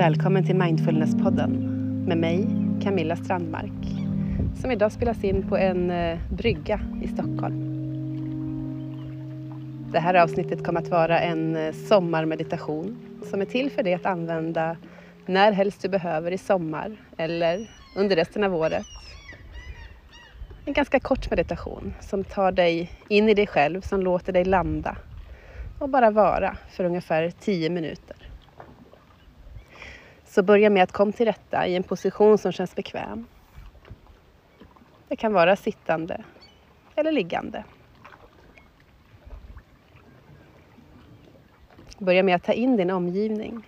Välkommen till Mindfulnesspodden med mig, Camilla Strandmark, som idag spelas in på en eh, brygga i Stockholm. Det här avsnittet kommer att vara en eh, sommarmeditation som är till för dig att använda när helst du behöver i sommar eller under resten av året. En ganska kort meditation som tar dig in i dig själv, som låter dig landa och bara vara för ungefär 10 minuter. Så börja med att komma till rätta i en position som känns bekväm. Det kan vara sittande eller liggande. Börja med att ta in din omgivning.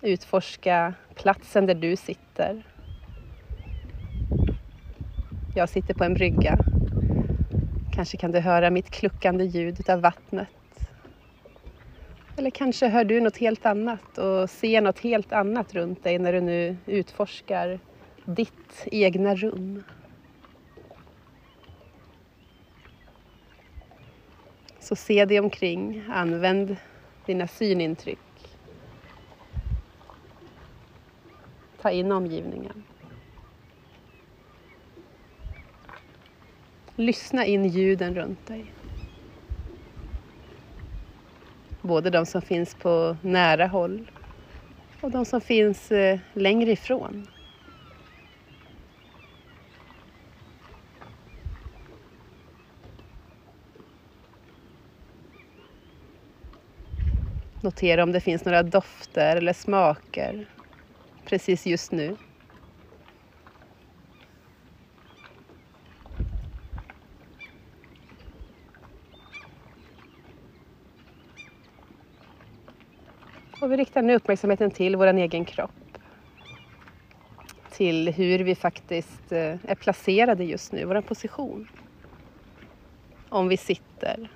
Utforska platsen där du sitter. Jag sitter på en brygga. Kanske kan du höra mitt kluckande ljud av vattnet. Eller kanske hör du något helt annat och ser något helt annat runt dig när du nu utforskar ditt egna rum. Så se dig omkring, använd dina synintryck. Ta in omgivningen. Lyssna in ljuden runt dig. Både de som finns på nära håll och de som finns eh, längre ifrån. Notera om det finns några dofter eller smaker precis just nu. Riktar nu uppmärksamheten till vår egen kropp. Till hur vi faktiskt eh, är placerade just nu, vår position. Om vi sitter,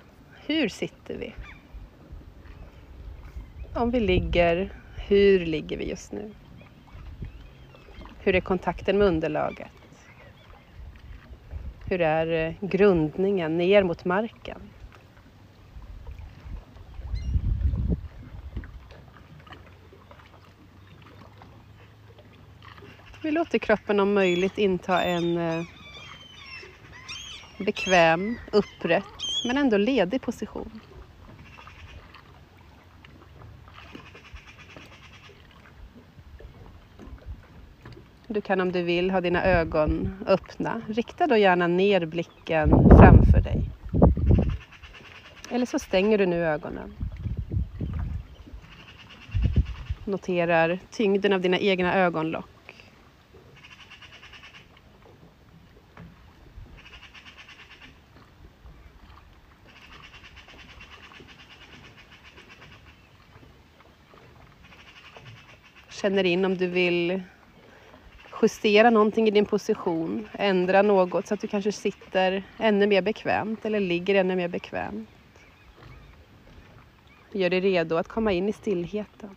hur sitter vi? Om vi ligger, hur ligger vi just nu? Hur är kontakten med underlaget? Hur är eh, grundningen ner mot marken? Vi låter kroppen om möjligt inta en eh, bekväm, upprätt men ändå ledig position. Du kan om du vill ha dina ögon öppna. Rikta då gärna ner blicken framför dig. Eller så stänger du nu ögonen. Noterar tyngden av dina egna ögonlock. Känner in om du vill justera någonting i din position, ändra något så att du kanske sitter ännu mer bekvämt eller ligger ännu mer bekvämt. Gör dig redo att komma in i stillheten.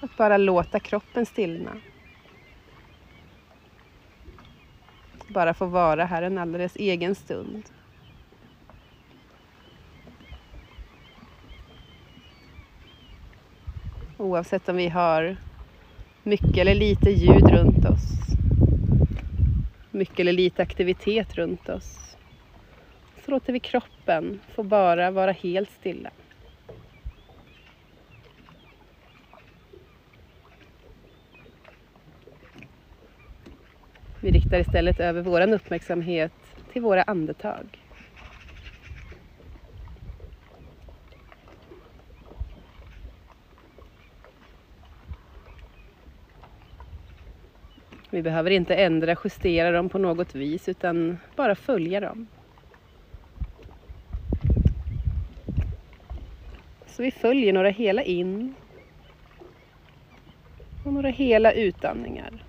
Att bara låta kroppen stillna. Bara få vara här en alldeles egen stund. Oavsett om vi har mycket eller lite ljud runt oss. Mycket eller lite aktivitet runt oss. Så låter vi kroppen få bara vara helt stilla. Vi riktar istället över vår uppmärksamhet till våra andetag. Vi behöver inte ändra, justera dem på något vis utan bara följa dem. Så vi följer några hela in och några hela utandningar.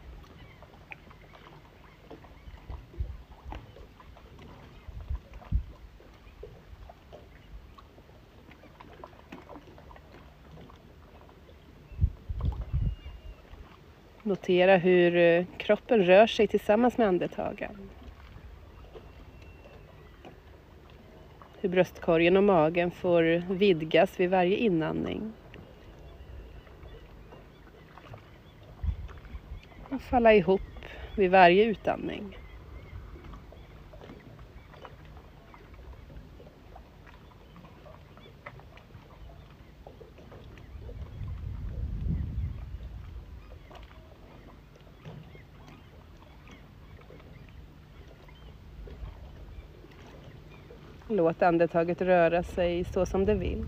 Notera hur eh, kroppen rör sig tillsammans med andetagen. Hur bröstkorgen och magen får vidgas vid varje inandning. Och falla ihop vid varje utandning. Låt andetaget röra sig så som det vill.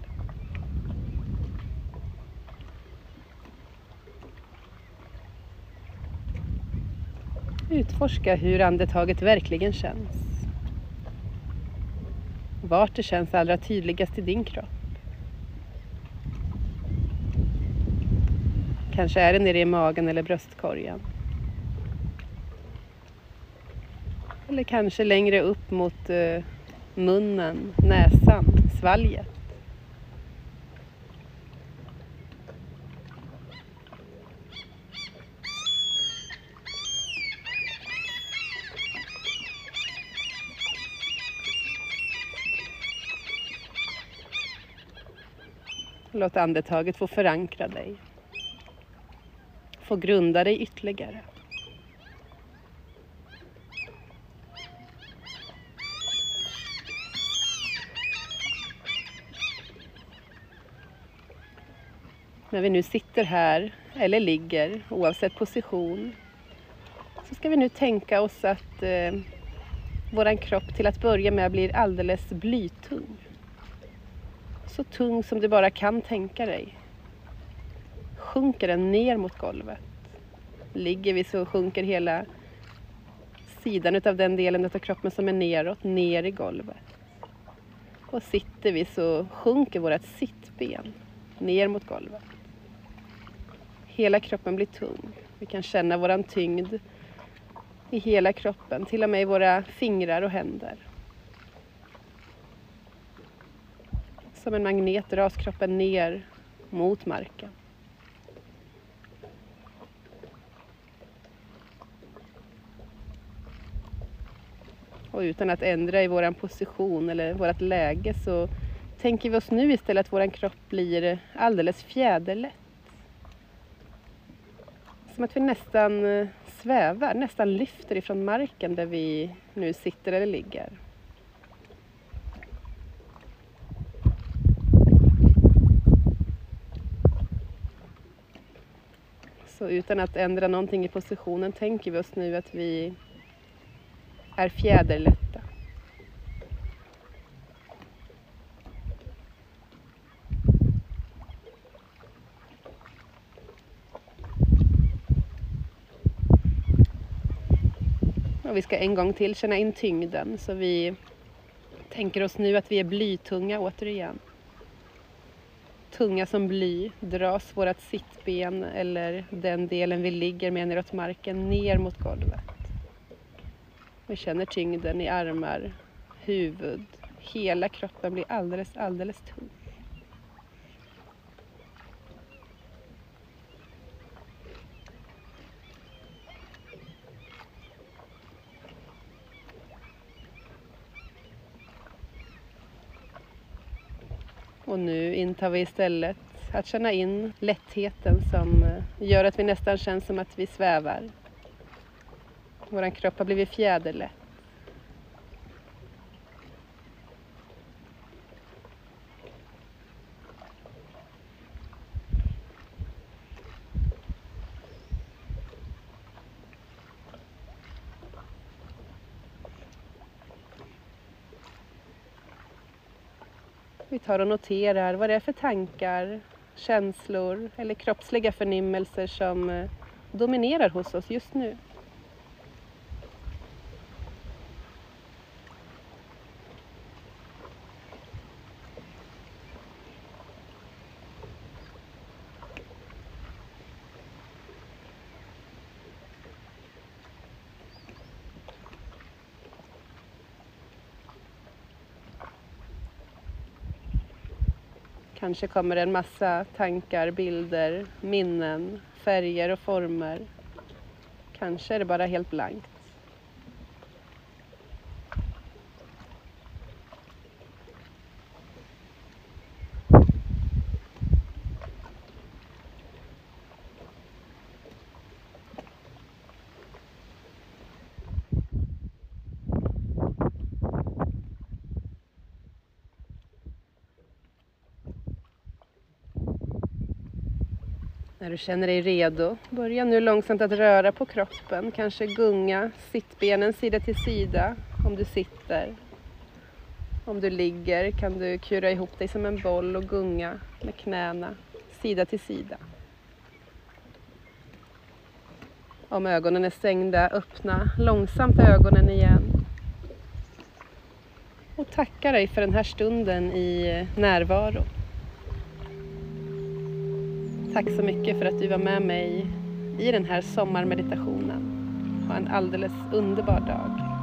Utforska hur andetaget verkligen känns. Vart det känns allra tydligast i din kropp. Kanske är det nere i magen eller bröstkorgen. Eller kanske längre upp mot uh, munnen, näsan, svalget. Låt andetaget få förankra dig. Få grunda dig ytterligare. När vi nu sitter här eller ligger, oavsett position, så ska vi nu tänka oss att eh, våran kropp till att börja med blir alldeles blytung. Så tung som du bara kan tänka dig. Sjunker den ner mot golvet. Ligger vi så sjunker hela sidan av den delen av kroppen som är neråt, ner i golvet. Och sitter vi så sjunker vårt sittben ner mot golvet. Hela kroppen blir tung. Vi kan känna våran tyngd i hela kroppen, till och med i våra fingrar och händer. Som en magnet dras kroppen ner mot marken. Och utan att ändra i våran position eller vårt läge så tänker vi oss nu istället att våran kropp blir alldeles fjäderlätt som att vi nästan eh, svävar, nästan lyfter ifrån marken där vi nu sitter eller ligger. Så utan att ändra någonting i positionen tänker vi oss nu att vi är fjäderlätta. Och vi ska en gång till känna in tyngden så vi tänker oss nu att vi är blytunga återigen. Tunga som bly dras vårt sittben eller den delen vi ligger med neråt marken ner mot golvet. Vi känner tyngden i armar, huvud, hela kroppen blir alldeles, alldeles tung. Och nu intar vi istället att känna in lättheten som eh, gör att vi nästan känns som att vi svävar. Vår kropp har blivit fjäderlätt. Vi tar och noterar vad det är för tankar, känslor eller kroppsliga förnimmelser som eh, dominerar hos oss just nu. Kanske kommer en massa tankar, bilder, minnen, färger och former. Kanske är det bara helt blankt. När du känner dig redo, börja nu långsamt att röra på kroppen, kanske gunga sittbenen sida till sida om du sitter. Om du ligger kan du kura ihop dig som en boll och gunga med knäna sida till sida. Om ögonen är stängda, öppna långsamt ögonen igen. Och tacka dig för den här stunden i närvaro. Tack så mycket för att du var med mig i den här sommarmeditationen. Ha en alldeles underbar dag.